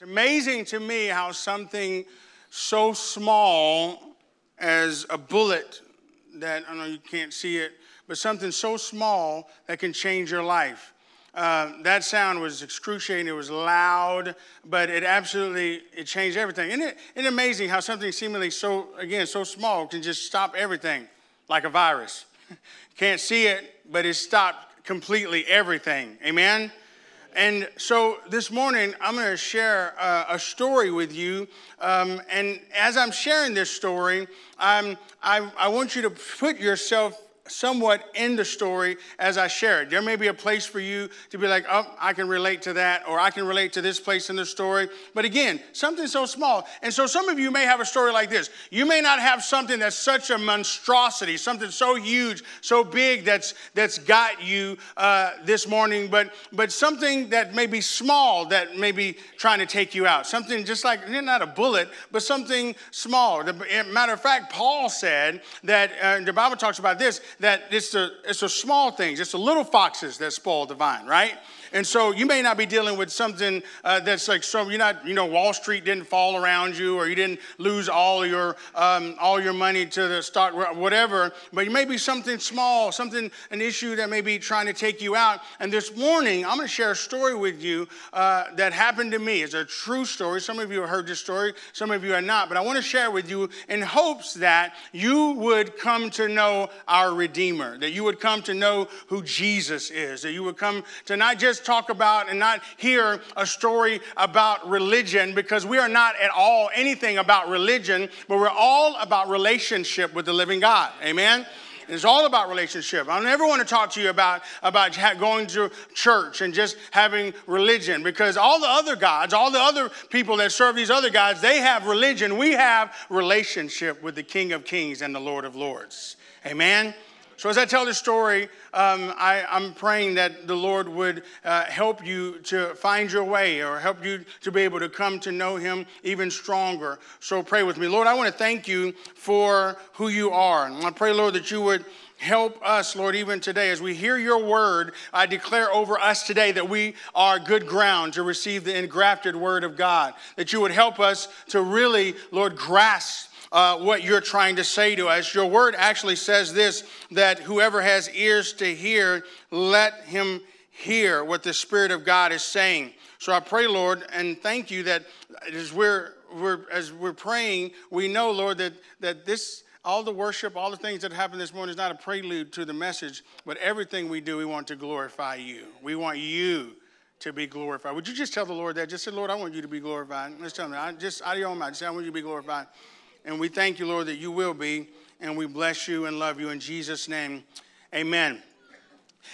It's amazing to me how something so small as a bullet that I know you can't see it, but something so small that can change your life. Uh, that sound was excruciating. It was loud, but it absolutely it changed everything. Isn't it, isn't it amazing how something seemingly so again so small can just stop everything, like a virus? Can't see it, but it stopped completely everything. Amen. And so this morning, I'm going to share uh, a story with you. Um, and as I'm sharing this story, I, I want you to put yourself somewhat in the story as I share it. There may be a place for you to be like, oh, I can relate to that, or I can relate to this place in the story. But again, something so small. And so some of you may have a story like this. You may not have something that's such a monstrosity, something so huge, so big that's that's got you uh, this morning, but but something that may be small that may be trying to take you out. Something just like not a bullet, but something small. Matter of fact, Paul said that uh, the Bible talks about this that it's the, it's the small things, it's the little foxes that spoil the vine, right? And so you may not be dealing with something uh, that's like so you're not you know Wall Street didn't fall around you or you didn't lose all your um, all your money to the stock whatever, but you may be something small, something an issue that may be trying to take you out. And this morning I'm going to share a story with you uh, that happened to me. It's a true story. Some of you have heard this story, some of you are not, but I want to share with you in hopes that you would come to know our Redeemer, that you would come to know who Jesus is, that you would come to not just just talk about and not hear a story about religion because we are not at all anything about religion, but we're all about relationship with the living God. Amen? It's all about relationship. I never want to talk to you about, about going to church and just having religion because all the other gods, all the other people that serve these other gods, they have religion. We have relationship with the King of Kings and the Lord of Lords. Amen? So, as I tell this story, um, I, am praying that the Lord would uh, help you to find your way or help you to be able to come to know Him even stronger. So, pray with me. Lord, I want to thank you for who you are. And I pray, Lord, that you would help us, Lord, even today. As we hear your word, I declare over us today that we are good ground to receive the engrafted word of God. That you would help us to really, Lord, grasp uh, what you're trying to say to us. Your word actually says this that whoever has ears to hear, let him hear what the Spirit of God is saying. So I pray, Lord, and thank you that as we're, we're as we're praying, we know, Lord, that, that this all the worship, all the things that happened this morning is not a prelude to the message, but everything we do, we want to glorify you. We want you to be glorified. Would you just tell the Lord that? Just say, Lord, I want you to be glorified. Let's tell me. I just out of your own mind, say, I want you to be glorified. And we thank you, Lord, that you will be. And we bless you and love you in Jesus' name. Amen.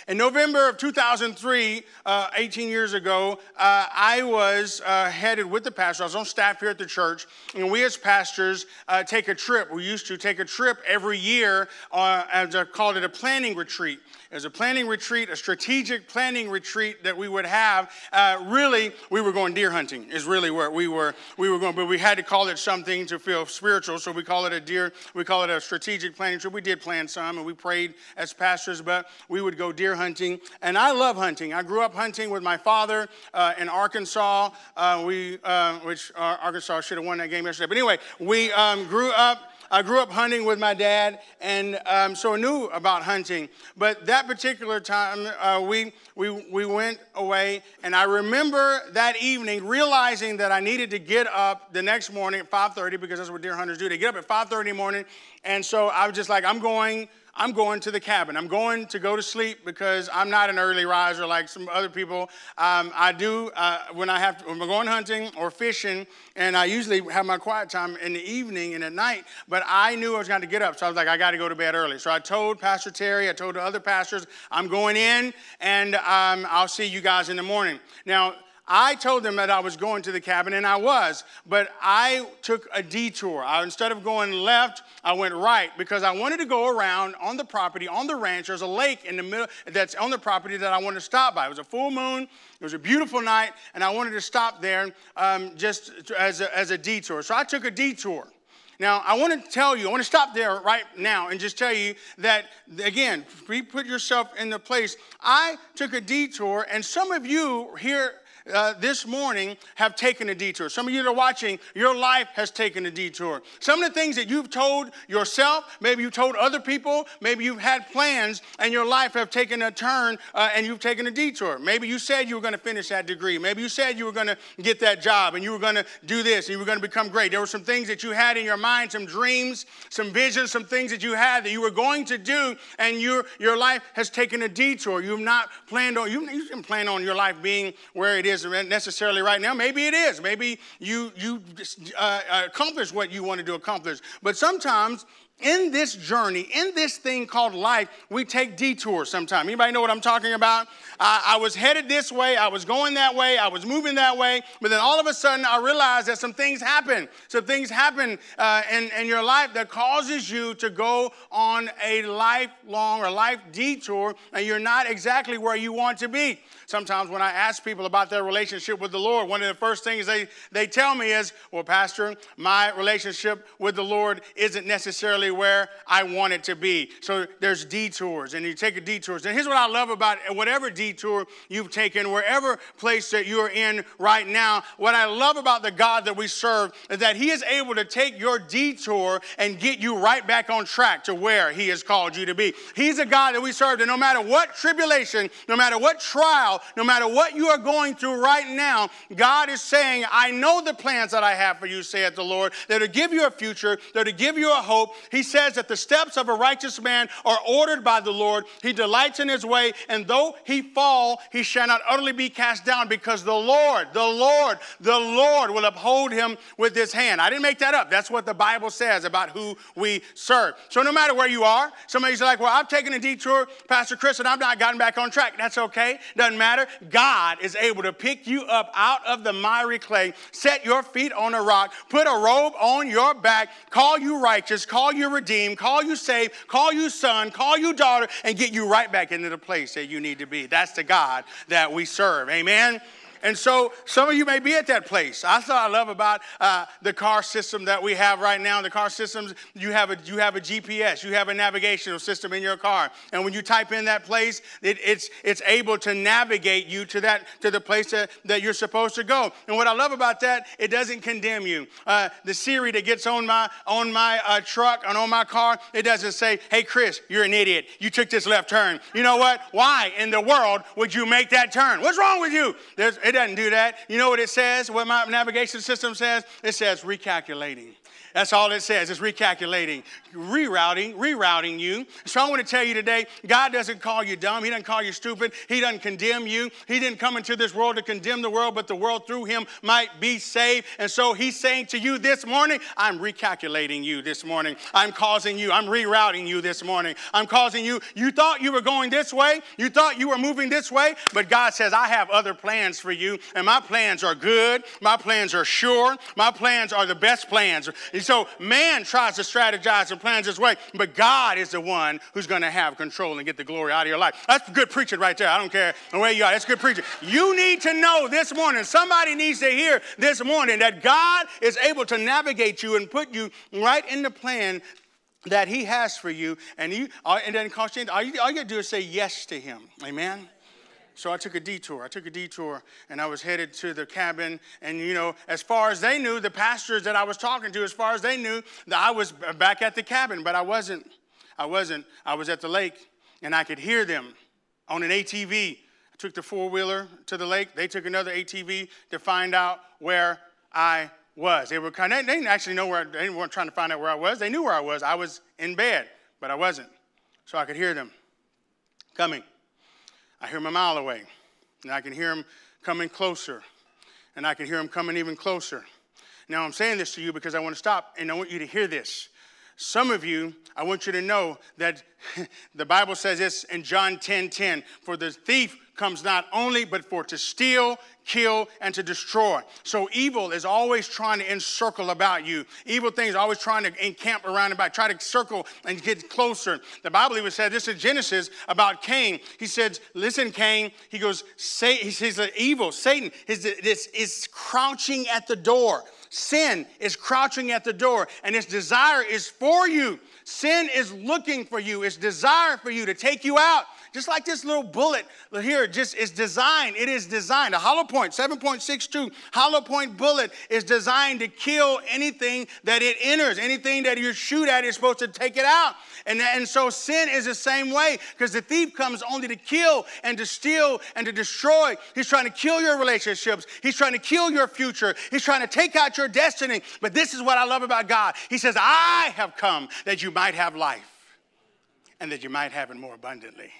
In November of 2003, uh, 18 years ago, uh, I was uh, headed with the pastor. I was on staff here at the church, and we as pastors uh, take a trip. We used to take a trip every year, uh, as I called it a planning retreat. It was a planning retreat, a strategic planning retreat that we would have. Uh, really, we were going deer hunting. Is really where we were. We were going, but we had to call it something to feel spiritual, so we call it a deer. We call it a strategic planning trip. We did plan some, and we prayed as pastors, but we would go deer hunting. And I love hunting. I grew up hunting with my father uh, in Arkansas. Uh, we, uh, which uh, Arkansas should have won that game yesterday. But anyway, we um, grew up I grew up hunting with my dad, and um, so I knew about hunting. But that particular time, uh, we, we, we went away, and I remember that evening realizing that I needed to get up the next morning at 5.30 because that's what deer hunters do. They get up at 5.30 in the morning, and so I was just like, I'm going – I'm going to the cabin. I'm going to go to sleep because I'm not an early riser like some other people. Um, I do uh, when I have to, when I'm going hunting or fishing, and I usually have my quiet time in the evening and at night. But I knew I was going to get up, so I was like, I got to go to bed early. So I told Pastor Terry, I told the other pastors, I'm going in, and um, I'll see you guys in the morning. Now I told them that I was going to the cabin, and I was, but I took a detour. I, instead of going left, I went right because I wanted to go around on the property, on the ranch. There's a lake in the middle that's on the property that I wanted to stop by. It was a full moon, it was a beautiful night, and I wanted to stop there um, just as a, as a detour. So I took a detour. Now, I want to tell you, I want to stop there right now and just tell you that, again, put yourself in the place. I took a detour, and some of you here uh, this morning have taken a detour. Some of you that are watching, your life has taken a detour. Some of the things that you've told yourself, maybe you told other people, maybe you've had plans, and your life have taken a turn uh, and you've taken a detour. Maybe you said you were going to finish that degree. Maybe you said you were going to get that job and you were going to do this and you were going to become great. There were some things that you had in your mind, some dreams, some visions, some things that you had that you were going to do, and your, your life has taken a detour. You've not planned on, you, you didn't plan on your life being where it is necessarily right now. Maybe it is. Maybe you, you uh, accomplish what you wanted to accomplish. But sometimes in this journey, in this thing called life, we take detours sometimes. Anybody know what I'm talking about? I was headed this way, I was going that way, I was moving that way, but then all of a sudden I realized that some things happen. Some things happen uh, in, in your life that causes you to go on a lifelong or life detour, and you're not exactly where you want to be. Sometimes when I ask people about their relationship with the Lord, one of the first things they, they tell me is, Well, Pastor, my relationship with the Lord isn't necessarily where I want it to be. So there's detours, and you take a detours. And here's what I love about whatever detour you've taken, wherever place that you're in right now, what I love about the God that we serve is that He is able to take your detour and get you right back on track to where He has called you to be. He's a God that we serve, and no matter what tribulation, no matter what trial, no matter what you are going through right now, God is saying, I know the plans that I have for you, saith the Lord. They're to give you a future, they're to give you a hope. Says that the steps of a righteous man are ordered by the Lord. He delights in his way, and though he fall, he shall not utterly be cast down because the Lord, the Lord, the Lord will uphold him with his hand. I didn't make that up. That's what the Bible says about who we serve. So no matter where you are, somebody's like, well, I've taken a detour, Pastor Chris, and I've not gotten back on track. That's okay. Doesn't matter, God is able to pick you up out of the miry clay, set your feet on a rock, put a robe on your back, call you righteous, call you redeemed, call you saved, call you son, call you daughter, and get you right back into the place that you need to be. That's the God that we serve. Amen. And so some of you may be at that place. I thought I love about uh, the car system that we have right now. The car systems, you have, a, you have a GPS, you have a navigational system in your car. And when you type in that place, it, it's, it's able to navigate you to, that, to the place that, that you're supposed to go. And what I love about that, it doesn't condemn you. Uh, the Siri that gets on my, on my uh, truck and on my car, it doesn't say, hey, Chris, you're an idiot. You took this left turn. You know what? Why in the world would you make that turn? What's wrong with you? There's, it doesn't do that. You know what it says? What my navigation system says? It says recalculating. That's all it says. It's recalculating, rerouting, rerouting you. So I want to tell you today, God doesn't call you dumb. He doesn't call you stupid. He doesn't condemn you. He didn't come into this world to condemn the world, but the world through him might be saved. And so he's saying to you this morning, I'm recalculating you this morning. I'm causing you, I'm rerouting you this morning. I'm causing you, you thought you were going this way, you thought you were moving this way, but God says, I have other plans for you, and my plans are good. My plans are sure. My plans are the best plans so man tries to strategize and plans his way, but God is the one who's going to have control and get the glory out of your life. That's good preaching right there. I don't care where you are. That's good preaching. You need to know this morning, somebody needs to hear this morning that God is able to navigate you and put you right in the plan that he has for you and you uh, and then cost you all you, all you got to do is say yes to him amen so I took a detour. I took a detour and I was headed to the cabin. And, you know, as far as they knew, the pastors that I was talking to, as far as they knew, that I was back at the cabin, but I wasn't. I wasn't. I was at the lake and I could hear them on an ATV. I took the four wheeler to the lake. They took another ATV to find out where I was. They were kind of, they didn't actually know where, they weren't trying to find out where I was. They knew where I was. I was in bed, but I wasn't. So I could hear them coming. I hear him a mile away, and I can hear him coming closer, and I can hear him coming even closer. Now, I'm saying this to you because I want to stop and I want you to hear this. Some of you, I want you to know that the Bible says this in John 10 10 For the thief comes not only but for to steal, kill, and to destroy. So evil is always trying to encircle about you. Evil things always trying to encamp around about, try to circle and get closer. The Bible even said this in Genesis about Cain. He says, Listen, Cain, he goes, say, he says evil, Satan, is, is, is crouching at the door. Sin is crouching at the door, and its desire is for you. Sin is looking for you, its desire for you to take you out Just like this little bullet here, just is designed. It is designed. A hollow point, 7.62 hollow point bullet is designed to kill anything that it enters. Anything that you shoot at is supposed to take it out. And, and so sin is the same way because the thief comes only to kill and to steal and to destroy. He's trying to kill your relationships. He's trying to kill your future. He's trying to take out your destiny. But this is what I love about God. He says, I have come that you might have life and that you might have it more abundantly.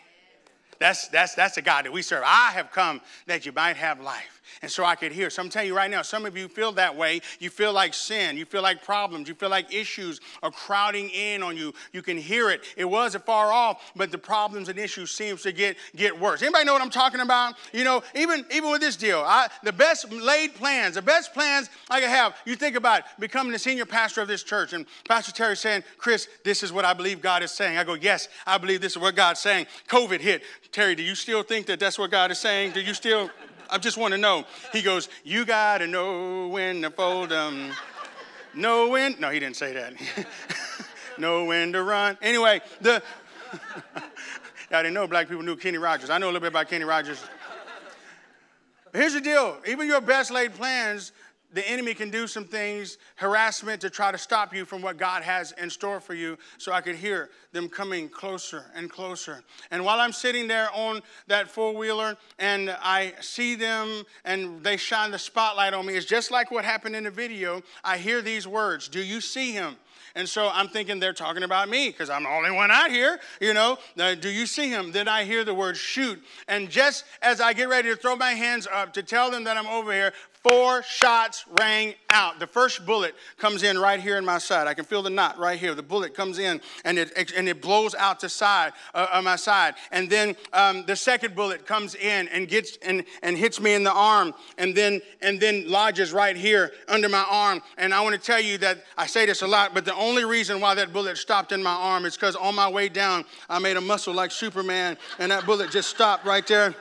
That's, that's, that's the God that we serve. I have come that you might have life. And so I could hear. So I'm telling you right now, some of you feel that way. You feel like sin. You feel like problems. You feel like issues are crowding in on you. You can hear it. It wasn't far off, but the problems and issues seems to get, get worse. Anybody know what I'm talking about? You know, even, even with this deal, I, the best laid plans, the best plans I could have, you think about becoming the senior pastor of this church. And Pastor Terry saying, Chris, this is what I believe God is saying. I go, yes, I believe this is what God's saying. COVID hit. Terry, do you still think that that's what God is saying? Do you still... I just want to know. He goes, You got to know when to fold them. Know when. No, he didn't say that. know when to run. Anyway, the. I didn't know black people knew Kenny Rogers. I know a little bit about Kenny Rogers. Here's the deal even your best laid plans the enemy can do some things, harassment to try to stop you from what God has in store for you. So I could hear them coming closer and closer. And while I'm sitting there on that four wheeler and I see them and they shine the spotlight on me, it's just like what happened in the video. I hear these words Do you see him? And so I'm thinking they're talking about me because I'm the only one out here, you know. Uh, do you see him? Then I hear the word shoot. And just as I get ready to throw my hands up to tell them that I'm over here, four shots rang out. The first bullet comes in right here in my side. I can feel the knot right here. The bullet comes in and it, and it blows out the side uh, of my side. And then um, the second bullet comes in and gets and, and hits me in the arm and then and then lodges right here under my arm. And I want to tell you that I say this a lot, but the only reason why that bullet stopped in my arm is because on my way down, I made a muscle like Superman, and that bullet just stopped right there.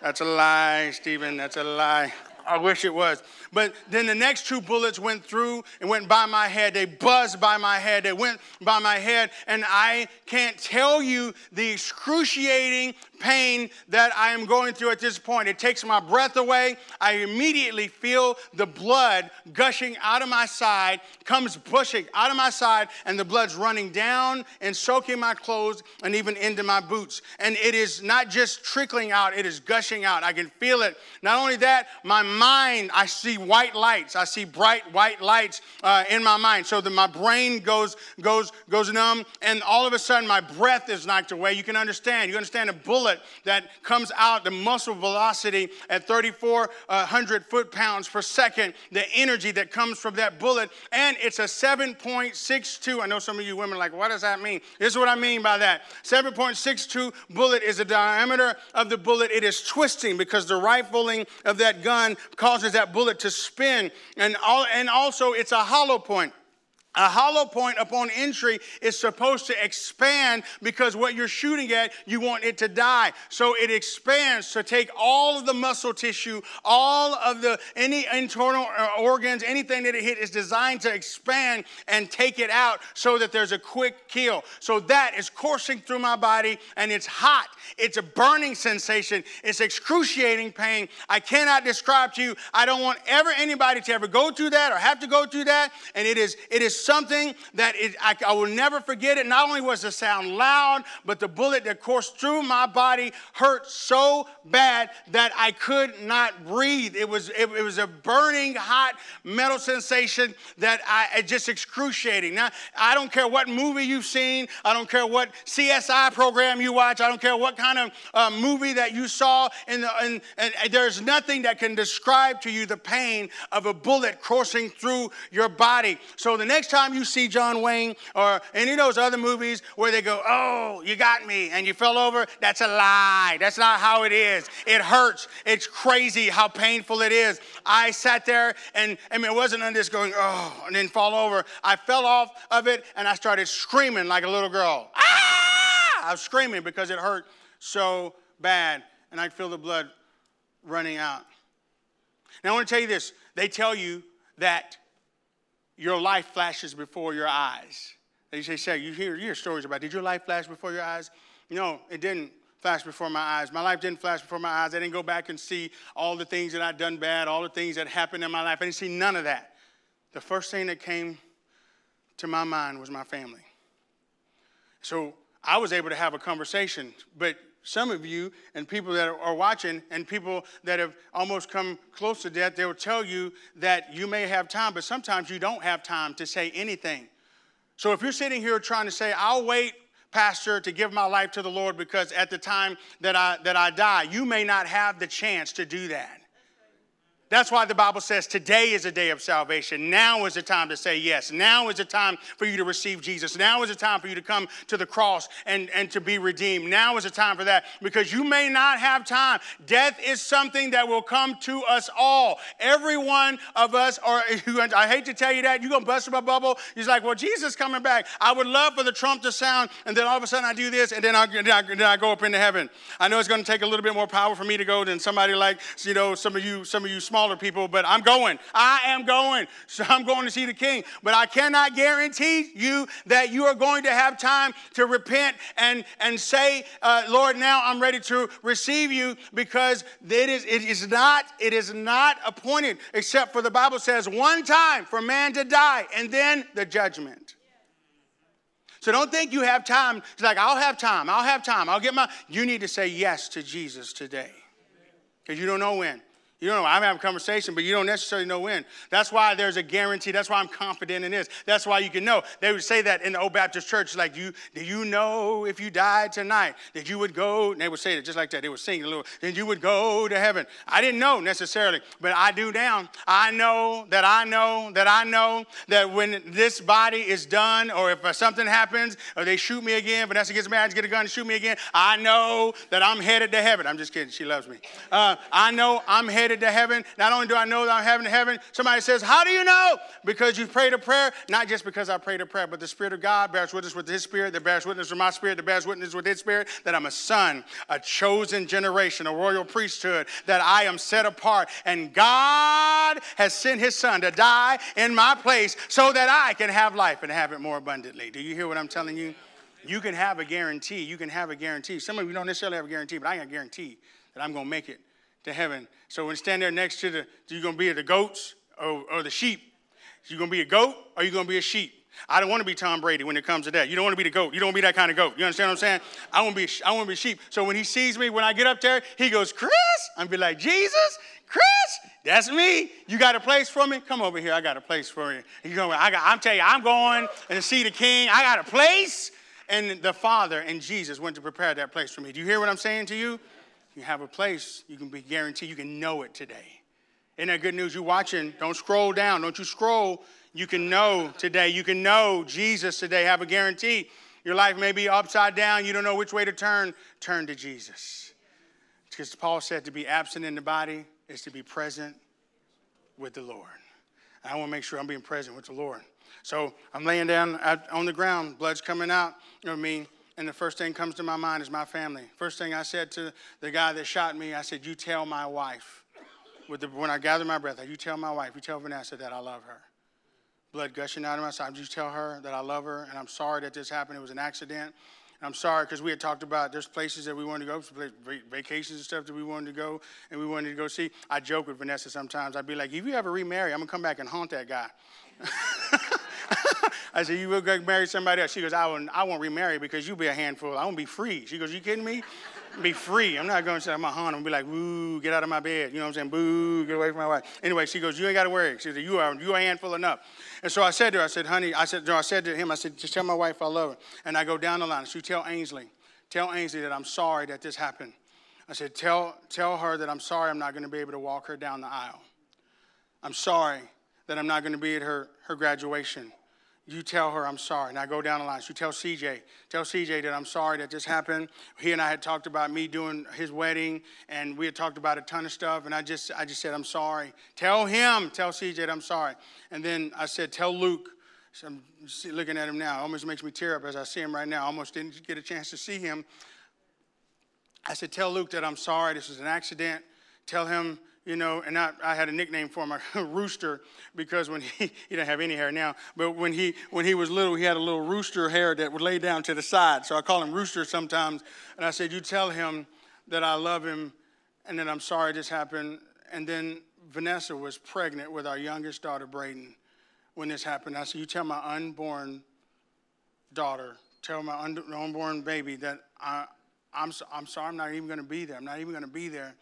That's a lie, Stephen. That's a lie. I wish it was. But then the next two bullets went through and went by my head. They buzzed by my head. They went by my head. And I can't tell you the excruciating pain that I am going through at this point. It takes my breath away. I immediately feel the blood gushing out of my side, comes pushing out of my side, and the blood's running down and soaking my clothes and even into my boots. And it is not just trickling out, it is gushing out. I can feel it. Not only that, my mind, I see white lights. I see bright white lights uh, in my mind. So that my brain goes, goes, goes numb, and all of a sudden my breath is knocked away. You can understand. You understand a bullet that comes out, the muzzle velocity at 3,400 foot pounds per second, the energy that comes from that bullet, and it's a 7.62. I know some of you women are like, what does that mean? This is what I mean by that. 7.62 bullet is the diameter of the bullet. It is twisting because the rifling of that gun causes that bullet to spin, and, all, and also it's a hollow point. A hollow point upon entry is supposed to expand because what you're shooting at, you want it to die. So it expands to take all of the muscle tissue, all of the any internal uh, organs, anything that it hit is designed to expand and take it out so that there's a quick kill. So that is coursing through my body and it's hot. It's a burning sensation. It's excruciating pain. I cannot describe to you. I don't want ever anybody to ever go through that or have to go through that. And it is it is something that it, I, I will never forget it. Not only was the sound loud, but the bullet that coursed through my body hurt so bad that I could not breathe. It was, it, it was a burning hot metal sensation that I just excruciating. Now, I don't care what movie you've seen, I don't care what CSI program you watch, I don't care what kind of uh, movie that you saw, and there's nothing that can describe to you the pain of a bullet coursing through your body. So the next time you see John Wayne or any of those other movies where they go, Oh, you got me, and you fell over, that's a lie. That's not how it is. It hurts. It's crazy how painful it is. I sat there and I mean, it wasn't on this going, Oh, and then fall over. I fell off of it and I started screaming like a little girl. Ah! I was screaming because it hurt so bad, and I feel the blood running out. Now, I want to tell you this. They tell you that your life flashes before your eyes. They say, say you hear, you hear stories about, did your life flash before your eyes? No, it didn't flash before my eyes. My life didn't flash before my eyes. I didn't go back and see all the things that I'd done bad, all the things that happened in my life. I didn't see none of that. The first thing that came to my mind was my family. So I was able to have a conversation, but some of you and people that are watching and people that have almost come close to death, they will tell you that you may have time, but sometimes you don't have time to say anything. So if you're sitting here trying to say, I'll wait, Pastor, to give my life to the Lord because at the time that I, that I die, you may not have the chance to do that. That's why the Bible says today is a day of salvation. Now is the time to say yes. Now is the time for you to receive Jesus. Now is the time for you to come to the cross and, and to be redeemed. Now is the time for that because you may not have time. Death is something that will come to us all. Every one of us, or I hate to tell you that, you're going to bust my bubble. He's like, well, Jesus coming back. I would love for the trump to sound, and then all of a sudden I do this, and then I, then I, then I go up into heaven. I know it's going to take a little bit more power for me to go than somebody like, you know, some of you, some of you small smaller people, but I'm going. I am going. So I'm going to see the king. But I cannot guarantee you that you are going to have time to repent and, and say, uh, Lord, now I'm ready to receive you because it is, it is not, it is not appointed, except for the Bible says one time for man to die and then the judgment. So don't think you have time. It's like, I'll have time. I'll have time. I'll get my. You need to say yes to Jesus today because you don't know when. You don't know. I'm having a conversation, but you don't necessarily know when. That's why there's a guarantee. That's why I'm confident in this. That's why you can know. They would say that in the old Baptist church, like, you, do you know if you died tonight that you would go? And they would say it just like that. They would sing a little, then you would go to heaven. I didn't know necessarily, but I do now. I know that I know that I know that when this body is done, or if something happens, or they shoot me again, Vanessa gets married, get a gun and shoot me again, I know that I'm headed to heaven. I'm just kidding. She loves me. Uh, I know I'm headed to heaven. Not only do I know that I'm headed to heaven, somebody says, How do you know? Because you prayed a prayer. Not just because I prayed a prayer, but the Spirit of God bears witness with His Spirit, that bears witness with my spirit, that bears witness with His Spirit, that I'm a son, a chosen generation, a royal priesthood, that I am set apart. And God has sent His Son to die in my place so that I can have life and have it more abundantly. Do you hear what I'm telling you? You can have a guarantee. You can have a guarantee. Some of you don't necessarily have a guarantee, but I got a guarantee that I'm going to make it to heaven. So when you stand there next to the, you're going to be the goats or, or the sheep. You're going to be a goat or you're going to be a sheep. I don't want to be Tom Brady when it comes to that. You don't want to be the goat. You don't want to be that kind of goat. You understand what I'm saying? I want to be, I want to be sheep. So when he sees me, when I get up there, he goes, Chris. I'm be like, Jesus, Chris, that's me. You got a place for me? Come over here. I got a place for you. You go, I got, I'm telling you, I'm going and see the king. I got a place. And the Father and Jesus went to prepare that place for me. Do you hear what I'm saying to you? You have a place, you can be guaranteed, you can know it today. Isn't that good news? You're watching, don't scroll down. Don't you scroll. You can know today. You can know Jesus today. Have a guarantee. Your life may be upside down. You don't know which way to turn. Turn to Jesus. Because Paul said to be absent in the body is to be present with the Lord. I want to make sure I'm being present with the Lord. So I'm laying down on the ground, blood's coming out. You know what I mean? And the first thing comes to my mind is my family. First thing I said to the guy that shot me, I said, You tell my wife. The, when I gather my breath, you tell my wife, you tell Vanessa that I love her. Blood gushing out of my side. You tell her that I love her, and I'm sorry that this happened. It was an accident. I'm sorry because we had talked about there's places that we wanted to go, vacations and stuff that we wanted to go, and we wanted to go see. I joke with Vanessa sometimes. I'd be like, if you ever remarry, I'm gonna come back and haunt that guy. I said, You will go marry somebody else? She goes, I won't, I won't remarry because you'll be a handful. I won't be free. She goes, You kidding me? Be free. I'm not going to say I'm a hunt. I'm to be like, Woo, get out of my bed. You know what I'm saying? Boo, get away from my wife. Anyway, she goes, You ain't got to worry. She said, You are, you are a handful enough. And so I said to her, I said, Honey, I said, no, I said to him, I said, Just tell my wife I love her. And I go down the line. She tell Ainsley, tell Ainsley that I'm sorry that this happened. I said, tell, tell her that I'm sorry I'm not going to be able to walk her down the aisle. I'm sorry that I'm not going to be at her, her graduation you tell her I'm sorry. And I go down the line. You tell CJ, tell CJ that I'm sorry that this happened. He and I had talked about me doing his wedding, and we had talked about a ton of stuff. And I just, I just said I'm sorry. Tell him, tell CJ that I'm sorry. And then I said, tell Luke. So I'm looking at him now. It almost makes me tear up as I see him right now. I almost didn't get a chance to see him. I said, tell Luke that I'm sorry. This was an accident. Tell him you know, and I, I had a nickname for him, a rooster, because when he, he didn't have any hair now, but when he, when he was little, he had a little rooster hair that would lay down to the side. So I call him Rooster sometimes. And I said, You tell him that I love him and that I'm sorry this happened. And then Vanessa was pregnant with our youngest daughter, Braden, when this happened. I said, You tell my unborn daughter, tell my unborn baby that I, I'm, I'm sorry, I'm not even going to be there. I'm not even going to be there.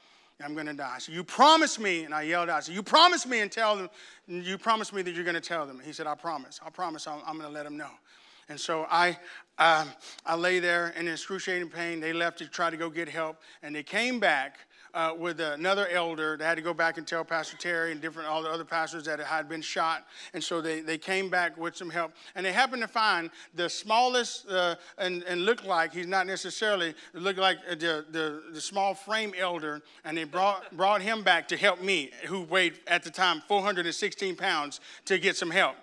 I'm going to die. So you promise me, and I yelled out, so you promise me and tell them, you promise me that you're going to tell them. He said, I promise. I promise I'm, I'm going to let them know. And so I, um, I lay there in excruciating pain. They left to try to go get help, and they came back uh, with another elder. They had to go back and tell Pastor Terry and different all the other pastors that it had been shot. And so they, they came back with some help. And they happened to find the smallest uh, and, and looked like he's not necessarily looked like the, the, the small frame elder. And they brought, brought him back to help me, who weighed at the time 416 pounds, to get some help.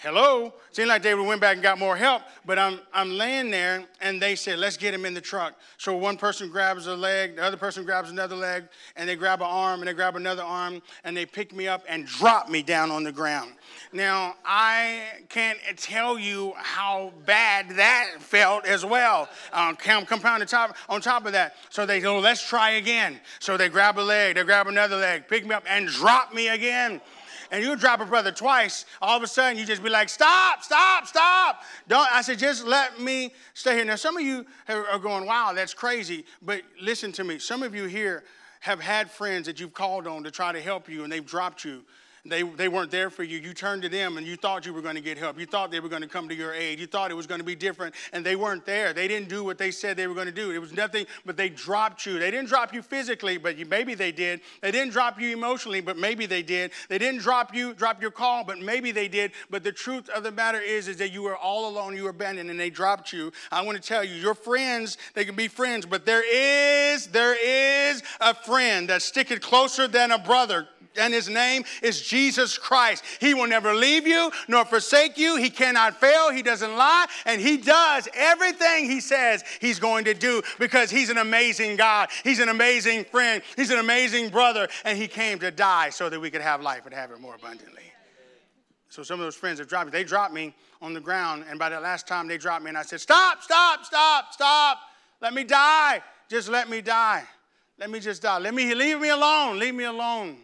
Hello? Seemed like they went back and got more help, but I'm, I'm laying there and they said, let's get him in the truck. So one person grabs a leg, the other person grabs another leg, and they grab an arm and they grab another arm and they pick me up and drop me down on the ground. Now, I can't tell you how bad that felt as well. Um, compound on top, on top of that. So they go, let's try again. So they grab a leg, they grab another leg, pick me up and drop me again and you drop a brother twice, all of a sudden you just be like, stop, stop, stop. Don't, I said, just let me stay here. Now, some of you are going, wow, that's crazy. But listen to me. Some of you here have had friends that you've called on to try to help you and they've dropped you. They, they weren't there for you. You turned to them and you thought you were going to get help. You thought they were going to come to your aid. You thought it was going to be different, and they weren't there. They didn't do what they said they were going to do. It was nothing, but they dropped you. They didn't drop you physically, but you, maybe they did. They didn't drop you emotionally, but maybe they did. They didn't drop you, drop your call, but maybe they did. But the truth of the matter is, is that you were all alone, you were abandoned, and they dropped you. I want to tell you, your friends, they can be friends, but there is, there is a friend that's sticking closer than a brother and his name is Jesus Christ. He will never leave you nor forsake you. He cannot fail. He doesn't lie. And he does everything he says he's going to do because he's an amazing God. He's an amazing friend. He's an amazing brother. And he came to die so that we could have life and have it more abundantly. So some of those friends have dropped me. They dropped me on the ground. And by the last time they dropped me, and I said, Stop, stop, stop, stop. Let me die. Just let me die. Let me just die. Let me leave me alone. Leave me alone.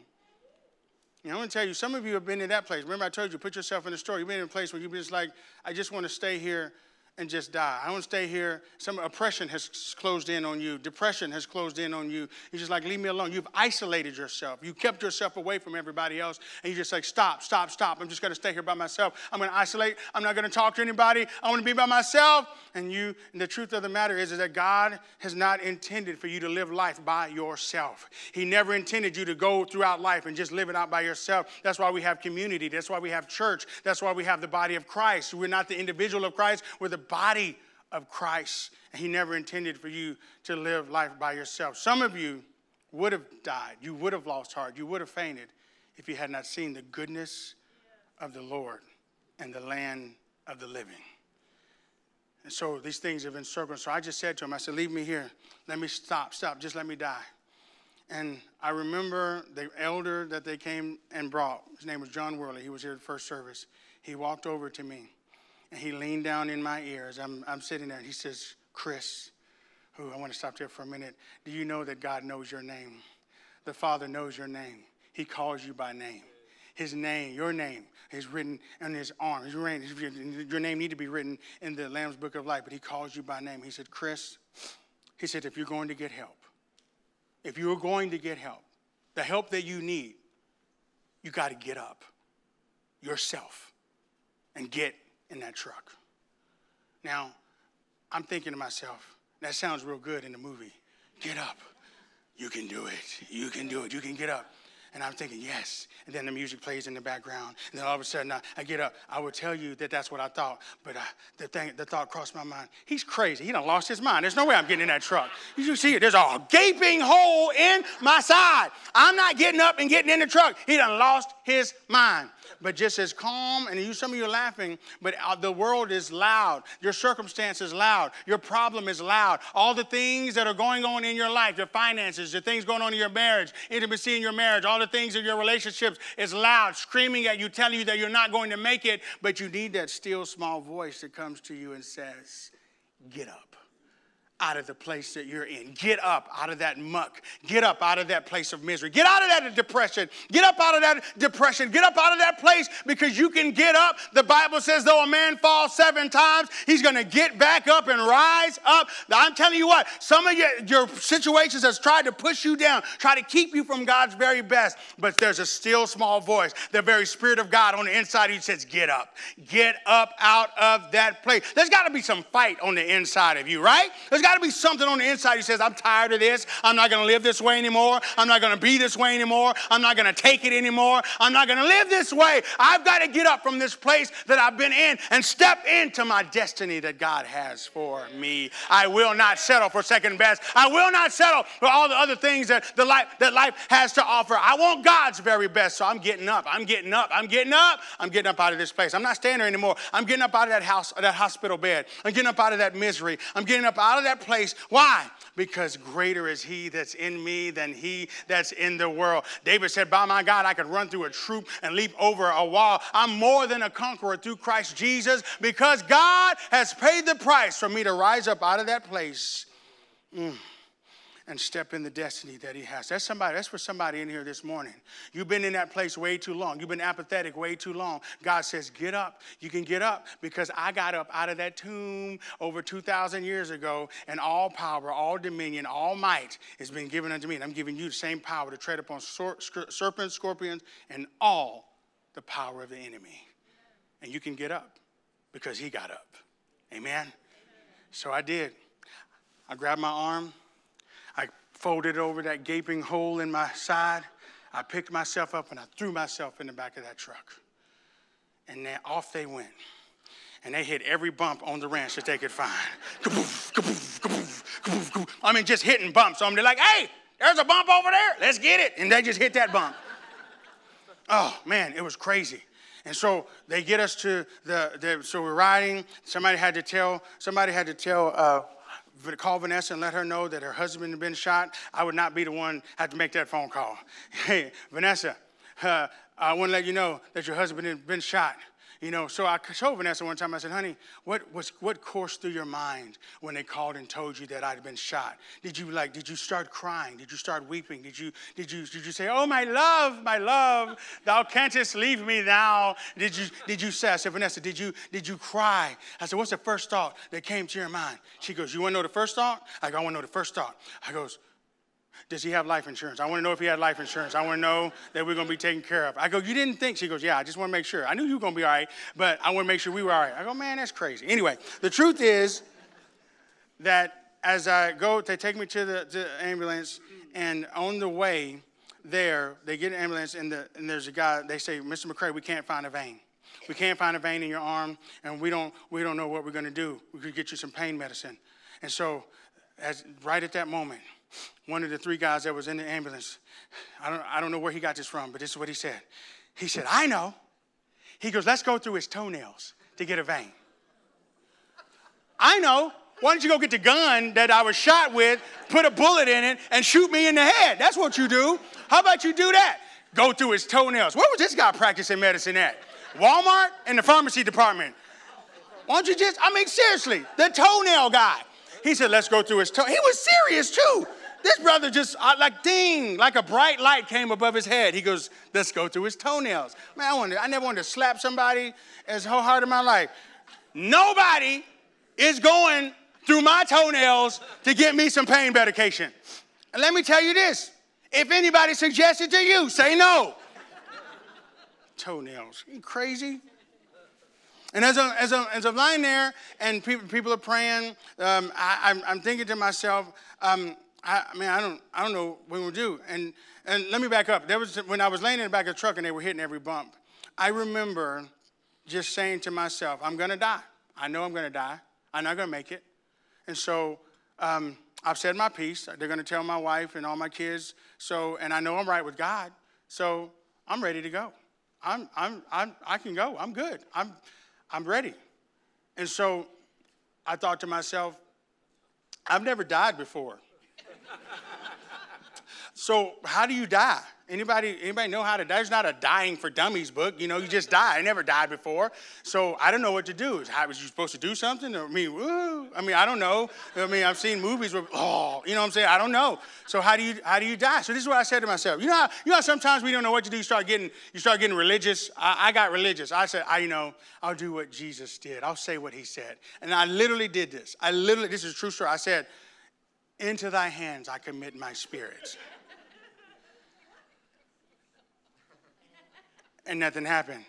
I'm going to tell you, some of you have been in that place. Remember, I told you, put yourself in the story. You've been in a place where you've been just like, I just want to stay here and just die. I don't stay here. Some oppression has closed in on you. Depression has closed in on you. You're just like, leave me alone. You've isolated yourself. You kept yourself away from everybody else. And you're just like, stop, stop, stop. I'm just going to stay here by myself. I'm going to isolate. I'm not going to talk to anybody. I want to be by myself. And you, and the truth of the matter is, is that God has not intended for you to live life by yourself. He never intended you to go throughout life and just live it out by yourself. That's why we have community. That's why we have church. That's why we have the body of Christ. We're not the individual of Christ. We're the body of Christ. And He never intended for you to live life by yourself. Some of you would have died, you would have lost heart, you would have fainted if you had not seen the goodness of the Lord and the land of the living. And so these things have encircled. So I just said to him, I said, Leave me here. Let me stop, stop, just let me die. And I remember the elder that they came and brought, his name was John Worley. He was here at the first service. He walked over to me and he leaned down in my ears. I'm, I'm sitting there and he says, Chris, who I want to stop there for a minute. Do you know that God knows your name? The Father knows your name. He calls you by name. His name, your name, is written on his arm. Your name, your name need to be written in the Lamb's Book of Life, but he calls you by name. He said, Chris, he said, if you're going to get help, if you're going to get help, the help that you need, you got to get up yourself and get in that truck. Now, I'm thinking to myself, that sounds real good in the movie. Get up. You can do it. You can do it. You can get up. And I'm thinking, yes. And then the music plays in the background. And then all of a sudden, I, I get up. I would tell you that that's what I thought. But uh, the, thing, the thought crossed my mind. He's crazy. He done lost his mind. There's no way I'm getting in that truck. You see it. There's a gaping hole in my side. I'm not getting up and getting in the truck. He done lost his mind. But just as calm. And you, some of you are laughing, but uh, the world is loud. Your circumstance is loud. Your problem is loud. All the things that are going on in your life, your finances, the things going on in your marriage, intimacy in your marriage, all the things in your relationships is loud, screaming at you, telling you that you're not going to make it. But you need that still small voice that comes to you and says, Get up out of the place that you're in. Get up out of that muck. Get up out of that place of misery. Get out of that depression. Get up out of that depression. Get up out of that place because you can get up. The Bible says, though a man falls seven times, he's going to get back up and rise up. I'm telling you what, some of your, your situations has tried to push you down, try to keep you from God's very best, but there's a still small voice, the very Spirit of God on the inside He says, Get up. Get up out of that place. There's got to be some fight on the inside of you, right? There's got to be something on the inside. He says, I'm tired of this. I'm not going to live this way anymore. I'm not going to be this way anymore. I'm not going to take it anymore. I'm not going to live this way. I've got to get up from this place that I've been in and step into my destiny that God has for me. I will not settle for second best. I will not settle for all the other things that, the life, that life has to offer. I want God's very best. So I'm getting up. I'm getting up. I'm getting up. I'm getting up out of this place. I'm not staying there anymore. I'm getting up out of that house, that hospital bed. I'm getting up out of that misery. I'm getting up out of that place why? Because greater is he that's in me than he that's in the world. David said, By my God, I could run through a troop and leap over a wall. I'm more than a conqueror through Christ Jesus because God has paid the price for me to rise up out of that place. Mm and step in the destiny that he has. That's somebody, that's for somebody in here this morning. You've been in that place way too long. You've been apathetic way too long. God says, get up. You can get up because I got up out of that tomb over 2,000 years ago, and all power, all dominion, all might has been given unto me. And I'm giving you the same power to tread upon serpents, scorpions, and all the power of the enemy. And you can get up because he got up. Amen? So I did. I grabbed my arm folded over that gaping hole in my side. I picked myself up and I threw myself in the back of that truck. And then off they went. And they hit every bump on the ranch that they could find. I mean, just hitting bumps them. They're like, hey, there's a bump over there. Let's get it. And they just hit that bump. Oh, man, it was crazy. And so they get us to the, the so we're riding. Somebody had to tell, somebody had to tell uh, call Vanessa and let her know that her husband had been shot, I would not be the one had to make that phone call. Hey, Vanessa, uh, I want to let you know that your husband had been shot. You know, so I told Vanessa one time, I said, honey, what was what coursed through your mind when they called and told you that I'd been shot? Did you like, did you start crying? Did you start weeping? Did you did you did you say, Oh my love, my love, thou canst leave me now? Did you did you say, I said, Vanessa, did you did you cry? I said, What's the first thought that came to your mind? She goes, You want to know the first thought? I go, I want to know the first thought. I goes, does he have life insurance? I want to know if he had life insurance. I want to know that we're going to be taken care of. I go, You didn't think? She goes, Yeah, I just want to make sure. I knew you were going to be all right, but I want to make sure we were all right. I go, Man, that's crazy. Anyway, the truth is that as I go, they take me to the, to the ambulance, and on the way there, they get an ambulance, and, the, and there's a guy, they say, Mr. McCray, we can't find a vein. We can't find a vein in your arm, and we don't, we don't know what we're going to do. We could get you some pain medicine. And so, as, right at that moment, one of the three guys that was in the ambulance, I don't, I don't know where he got this from, but this is what he said. He said, I know. He goes, let's go through his toenails to get a vein. I know. Why don't you go get the gun that I was shot with, put a bullet in it, and shoot me in the head? That's what you do. How about you do that? Go through his toenails. Where was this guy practicing medicine at? Walmart and the pharmacy department. Why don't you just, I mean, seriously, the toenail guy. He said, let's go through his toe. He was serious too. This brother just, like, ding, like a bright light came above his head. He goes, let's go through his toenails. Man, I, wanted, I never wanted to slap somebody as hard in my life. Nobody is going through my toenails to get me some pain medication. And let me tell you this if anybody suggested to you, say no. toenails. You crazy? And as I'm, as I'm, as I'm lying there and people, people are praying, um, I, am thinking to myself, um, I, mean, I don't, I don't know what we'll do. And, and let me back up. There was, when I was laying in the back of the truck and they were hitting every bump, I remember just saying to myself, I'm to die. I know I'm to die. I'm not to make it. And so um, I've said my piece. They're to tell my wife and all my kids. So, and I know I'm right with God. So I'm ready to go. I'm, I'm, I'm, I can go. I'm good. I'm, I'm ready. And so I thought to myself, I've never died before. So how do you die? Anybody, anybody know how to die? There's not a dying for dummies book. You know, you just die. I never died before. So I don't know what to do. How, was you supposed to do something? Or, I mean, woo, I mean, I don't know. I mean, I've seen movies where, oh, you know what I'm saying? I don't know. So how do you how do you die? So this is what I said to myself. You know how, you know how sometimes we don't know what to do, you start getting, you start getting religious. I, I got religious. I said, I you know, I'll do what Jesus did. I'll say what he said. And I literally did this. I literally, this is true story. I said, into thy hands I commit my spirit. and nothing happened.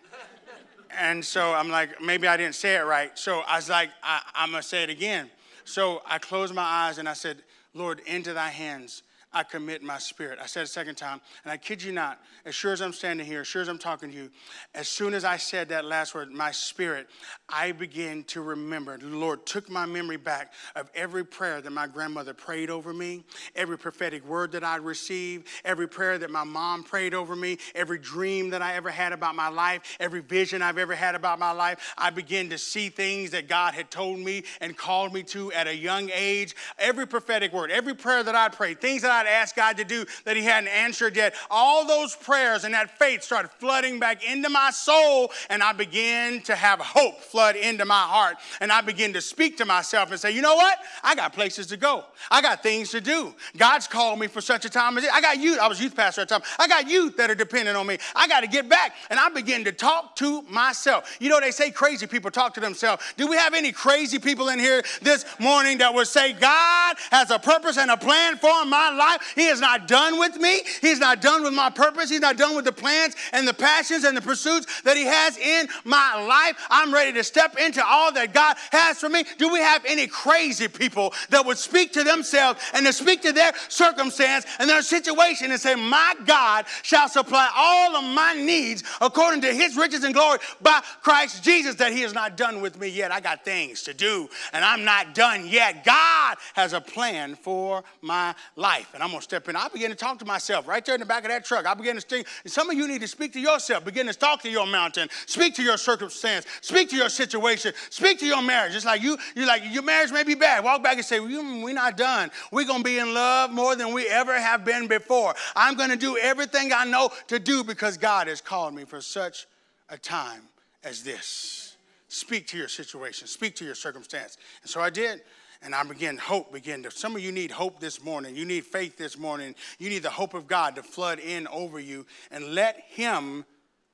And so I'm like, maybe I didn't say it right. So I was like, I, am going to say it again. So I closed my eyes and I said, Lord, into thy hands I commit my spirit. I said a second time, and I kid you not, as sure as I'm standing here, as sure as I'm talking to you, as soon as I said that last word, my spirit, I began to remember. The Lord took my memory back of every prayer that my grandmother prayed over me, every prophetic word that I received, every prayer that my mom prayed over me, every dream that I ever had about my life, every vision I've ever had about my life. I began to see things that God had told me and called me to at a young age. Every prophetic word, every prayer that I prayed, things that I I'd asked God to do that He hadn't answered yet. All those prayers and that faith started flooding back into my soul, and I began to have hope flood into my heart. And I began to speak to myself and say, you know what? I got places to go. I got things to do. God's called me for such a time as this. I got youth. I was youth pastor at the time. I got youth that are dependent on me. I got to get back. And I begin to talk to myself. You know, they say crazy people talk to themselves. Do we have any crazy people in here this morning that would say, God has a purpose and a plan for my life? He is not done with me. He's not done with my purpose. He's not done with the plans and the passions and the pursuits that He has in my life. I'm ready to step into all that God has for me. Do we have any crazy people that would speak to themselves and to speak to their circumstance and their situation and say, My God shall supply all of my needs according to His riches and glory by Christ Jesus, that He is not done with me yet. I got things to do and I'm not done yet. God has a plan for my life. And I'm going to step in. I begin to talk to myself right there in the back of that truck. I begin to speak. Some of you need to speak to yourself. Begin to talk to your mountain. Speak to your circumstance. Speak to your situation. Speak to your marriage. It's like you, you're like your marriage may be bad. Walk back and say, we're not done. We're going to be in love more than we ever have been before. I'm going to do everything I know to do because God has called me for such a time as this. Speak to your situation. Speak to your circumstance. And so I did. And I begin, hope begin to, some of you need hope this morning. You need faith this morning. You need the hope of God to flood in over you and let Him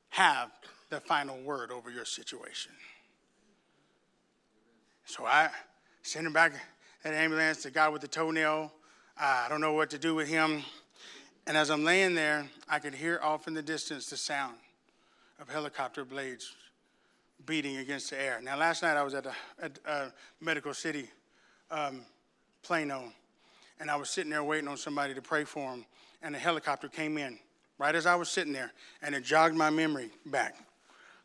have the final word over your situation. So I send him back that ambulance, the guy with the toenail. I don't know what to do with him. And as I'm laying there, I could hear off in the distance the sound of helicopter blades beating against the air. Now, last night I was at a, at a Medical City um, Plano, and I was sitting there waiting on somebody to pray for him, and a helicopter came in right as I was sitting there, and it jogged my memory back.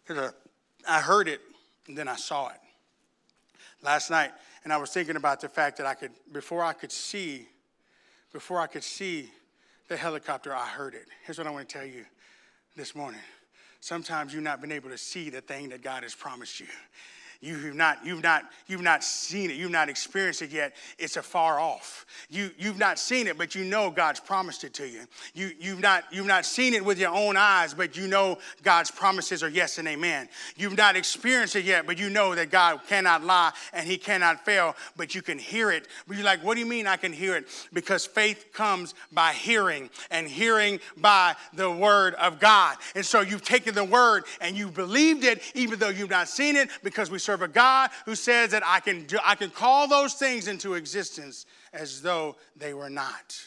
Because I heard it, and then I saw it last night, and I was thinking about the fact that I could, before I could see, before I could see the helicopter, I heard it. Here's what I want to tell you this morning. Sometimes you've not been able to see the thing that God has promised you. You've not, you've not, you've not seen it. You've not experienced it yet. It's afar off. You, you've not seen it, but you know God's promised it to you. you you've, not, you've not seen it with your own eyes, but you know God's promises are yes and amen. You've not experienced it yet, but you know that God cannot lie and he cannot fail, but you can hear it. But you're like, what do you mean I can hear it? Because faith comes by hearing and hearing by the word of God. And so you've taken the word and you believed it, even though you've not seen it, because we serve a God who says that I can, do, I can call those things into existence as though they were not.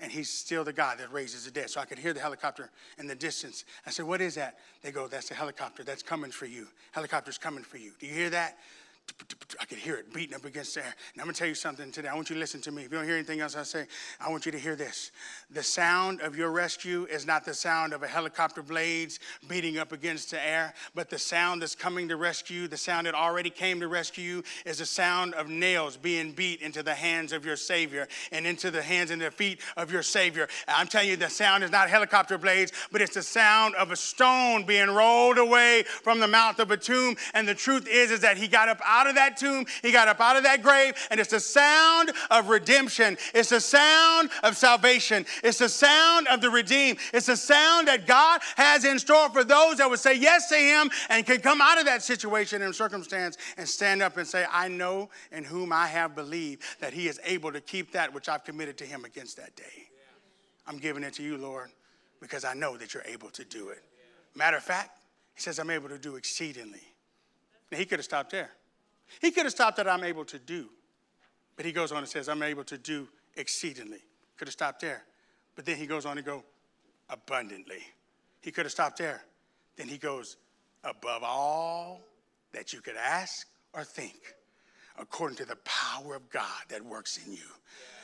And he's still the God that raises the dead. So I could hear the helicopter in the distance. I said, What is that? They go, That's the helicopter that's coming for you. Helicopter's coming for you. Do you hear that? I could hear it beating up against the air. And I'm gonna tell you something today. I want you to listen to me. If you don't hear anything else I say, I want you to hear this. The sound of your rescue is not the sound of a helicopter blades beating up against the air, but the sound that's coming to rescue, the sound that already came to rescue you, is the sound of nails being beat into the hands of your Savior and into the hands and the feet of your Savior. I'm telling you, the sound is not helicopter blades, but it's the sound of a stone being rolled away from the mouth of a tomb. And the truth is, is that he got up out of that tomb. He got up out of that grave, and it's the sound of redemption. It's the sound of salvation. It's the sound of the redeemed. It's the sound that God has in store for those that would say yes to Him and can come out of that situation and circumstance and stand up and say, I know in whom I have believed that He is able to keep that which I've committed to Him against that day. I'm giving it to you, Lord, because I know that you're able to do it. Matter of fact, He says, I'm able to do exceedingly. Now, He could have stopped there. He could have stopped at I'm able to do. But he goes on and says, I'm able to do exceedingly. Could have stopped there. But then he goes on to go abundantly. He could have stopped there. Then he goes above all that you could ask or think, according to the power of God that works in you.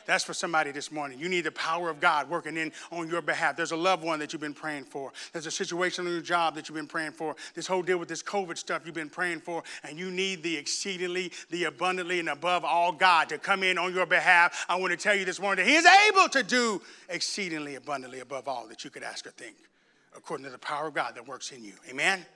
That's for somebody this morning. You need the power of God working in on your behalf. There's a loved one that you've been praying for. There's a situation on your job that you've been praying for. This whole deal with this COVID stuff you've been praying for, and you need the exceedingly, the abundantly, and above all God to come in on your behalf. I want to tell you this morning that He is able to do exceedingly abundantly above all that you could ask or think, according to the power of God that works in you. Amen. Amen.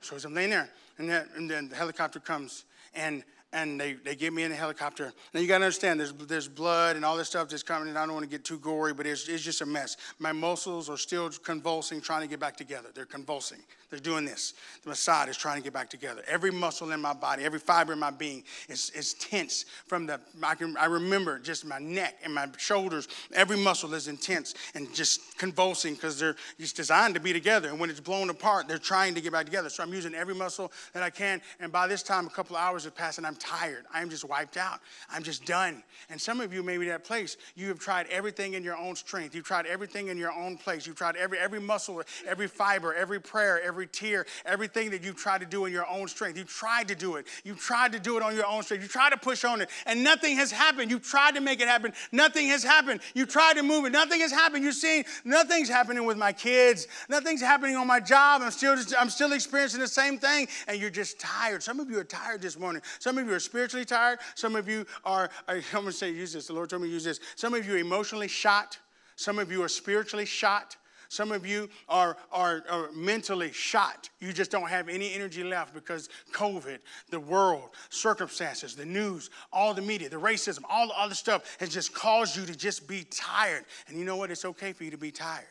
So as I'm laying there, and, that, and then the helicopter comes, and and they, they get me in a helicopter. Now you gotta understand, there's, there's blood and all this stuff that's coming, and I don't wanna get too gory, but it's, it's just a mess. My muscles are still convulsing, trying to get back together. They're convulsing. They're doing this. The side is trying to get back together. Every muscle in my body, every fiber in my being is, is tense from the, I, can, I remember just my neck and my shoulders. Every muscle is intense and just convulsing because they're just designed to be together. And when it's blown apart, they're trying to get back together. So I'm using every muscle that I can. And by this time, a couple of hours have passed and I'm tired. I'm just wiped out. I'm just done. And some of you may be that place. You have tried everything in your own strength. You've tried everything in your own place. You've tried every, every muscle, every fiber, every prayer, every tear, everything that you've tried to do in your own strength. You've tried to do it. You've tried to do it on your own strength. You tried to push on it, and nothing has happened. You've tried to make it happen. Nothing has happened. You tried to move it. Nothing has happened. You're seeing nothing's happening with my kids. Nothing's happening on my job. I'm still, I'm still experiencing the same thing, and you're just tired. Some of you are tired this morning. Some of you are spiritually tired. Some of you are, I'm going to say, use this. The Lord told me to use this. Some of you are emotionally shot. Some of you are spiritually shot. Some of you are, are, are, mentally shot. You just don't have any energy left because COVID, the world, circumstances, the news, all the media, the racism, all the other stuff has just caused you to just be tired. And you know what? It's okay for you to be tired,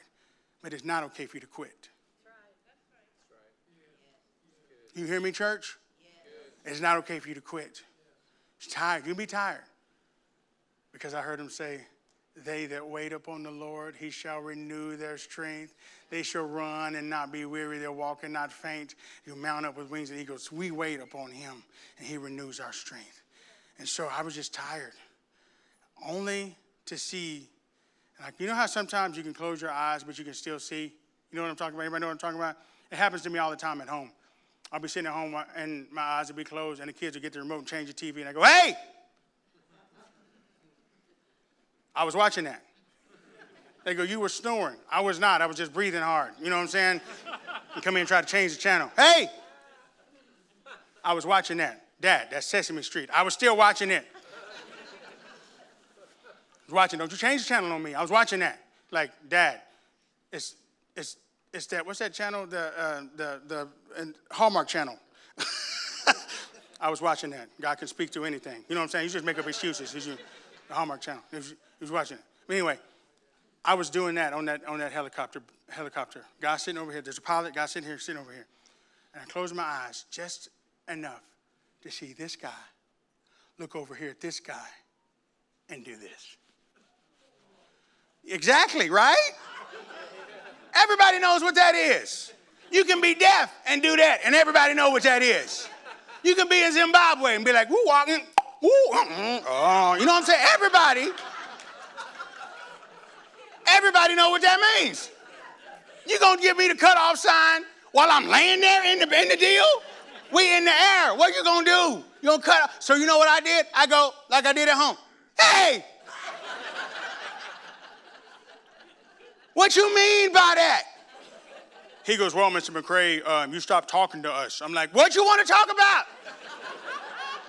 but it's not okay for you to quit. You hear me, church? It's not okay for you to quit. It's tired. You can be tired. Because I heard him say, they that wait upon the Lord, he shall renew their strength. They shall run and not be weary. They'll walk and not faint. You mount up with wings of eagles. We wait upon him, and he renews our strength. And so I was just tired, only to see. Like you know how sometimes you can close your eyes, but you can still see. You know what I'm talking about? Everybody know what I'm talking about? It happens to me all the time at home. I'll be sitting at home and my eyes will be closed, and the kids will get the remote and change the TV, and I go, "Hey!" I was watching that. They go, You were snoring. I was not. I was just breathing hard. You know what I'm saying? You come in and try to change the channel. Hey! I was watching that. Dad, that's Sesame Street. I was still watching it. I was watching, don't you change the channel on me. I was watching that. Like, Dad, it's it's it's that what's that channel? The uh, the the Hallmark channel. I was watching that. God can speak to anything. You know what I'm saying? You just make up excuses. He's the Hallmark channel He was watching it. But anyway, I was doing that on that on that helicopter helicopter. Guy sitting over here. There's a pilot. Guy sitting here, sitting over here. And I closed my eyes just enough to see this guy look over here at this guy and do this. Exactly, right? Everybody knows what that is. You can be deaf and do that, and everybody know what that is. You can be in Zimbabwe and be like, woo, walking, woo, uh-uh, you know what I'm saying? Everybody Everybody know what that means. You gonna give me the cutoff sign while I'm laying there in the, in the deal? We in the air. What you gonna do? You gonna cut? Off? So you know what I did? I go like I did at home. Hey, what you mean by that? He goes, well, Mr. McCray, um, you stopped talking to us. I'm like, what you want to talk about?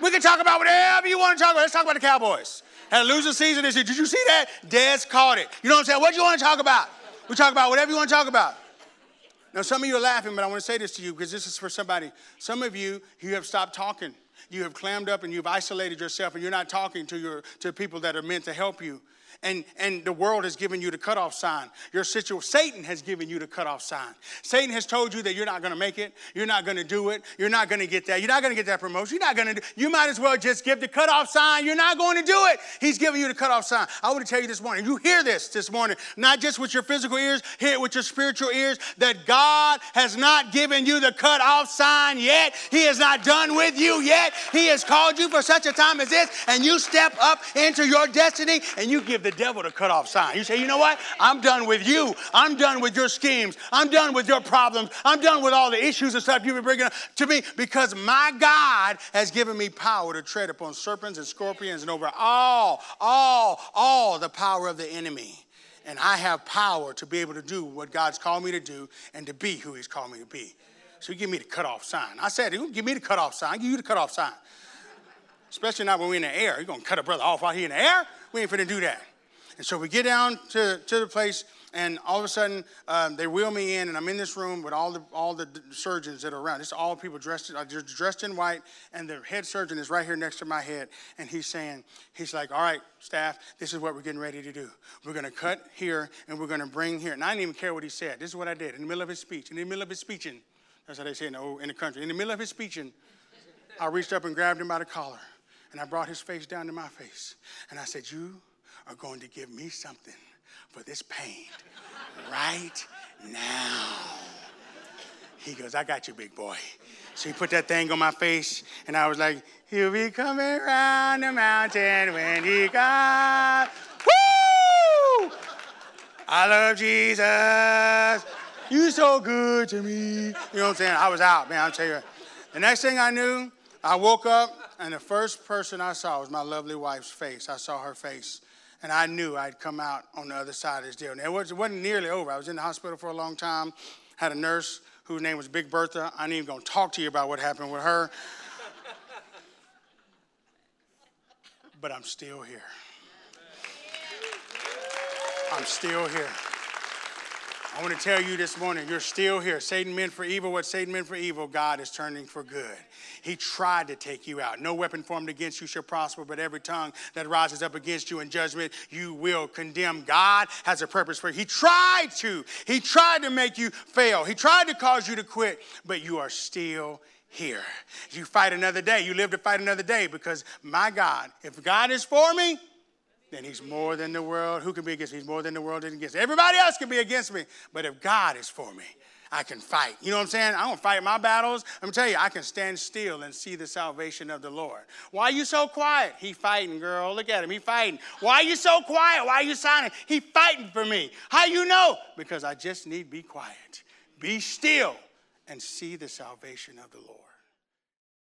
we can talk about whatever you want to talk about. Let's talk about the Cowboys. Had a losing season this year. Did you see that? Dez caught it. You know what I'm saying? What you want to talk about? We talk about whatever you want to talk about. Now, some of you are laughing, but I want to say this to you because this is for somebody. Some of you, you have stopped talking. You have clammed up and you've isolated yourself, and you're not talking to your to people that are meant to help you and, and the world has given you the cutoff sign. Your situation, Satan has given you the cutoff sign. Satan has told you that you're not going to make it, you're not going to do it, you're not going to get that, you're not going to get that promotion, you're not going to. You might as well just give the cutoff sign. You're not going to do it. He's giving you the cutoff sign. I want to tell you this morning. You hear this this morning, not just with your physical ears, hear it with your spiritual ears. That God has not given you the cutoff sign yet. He has not done with you yet. He has called you for such a time as this, and you step up into your destiny and you give the devil to cut off sign. You say, you know what? I'm done with you. I'm done with your schemes. I'm done with your problems. I'm done with all the issues and stuff you've been bringing to me because my God has given me power to tread upon serpents and scorpions and over all, all, all the power of the enemy. And I have power to be able to do what God's called me to do and to be who He's called me to be. So you give me the cutoff sign. I said, give me the cutoff sign. Give you the cutoff sign. Especially not when we're in the air. You're going to cut a brother off while he's in the air? We ain't finna do that. And so we get down to, to the place, and all of a sudden um, they wheel me in, and I'm in this room with all the all the surgeons that are around. It's all people dressed uh, dressed in white, and the head surgeon is right here next to my head, and he's saying, he's like, "All right, staff, this is what we're getting ready to do. We're going to cut here, and we're going to bring here." And I didn't even care what he said. This is what I did in the middle of his speech. In the middle of his speeching, that's how they say in the, in the country. In the middle of his speeching, I reached up and grabbed him by the collar, and I brought his face down to my face, and I said, "You." Are going to give me something for this pain right now. He goes, I got you, big boy. So he put that thing on my face, and I was like, He'll be coming around the mountain when he comes. Woo! I love Jesus. You so good to me. You know what I'm saying? I was out, man. I'll tell you. The next thing I knew, I woke up, and the first person I saw was my lovely wife's face. I saw her face and I knew I'd come out on the other side of this deal. And it, was, not nearly over. I was in the hospital for a long time, had a nurse whose name was Big Bertha. I ain't even gonna talk to you about what happened with her. but I'm still here. I'm still here. I want to tell you this morning, you're still here. Satan meant for evil what Satan meant for evil, God is turning for good. He tried to take you out. No weapon formed against you shall prosper, but every tongue that rises up against you in judgment, you will condemn. God has a purpose for you. He tried to. He tried to make you fail. He tried to cause you to quit, but you are still here. You fight another day. You live to fight another day because my God, if God is for me, then he's more than the world. Who can be against me? He's more than the world is against. Everybody else can be against me, but if God is for me, I can fight. You know what I'm saying? I don't fight my battles. I'm tell you, I can stand still and see the salvation of the Lord. Why are you so quiet? He fighting, girl. Look at him. He fighting. Why are you so quiet? Why are you silent? He fighting for me. How you know? Because I just need be quiet. Be still and see the salvation of the Lord.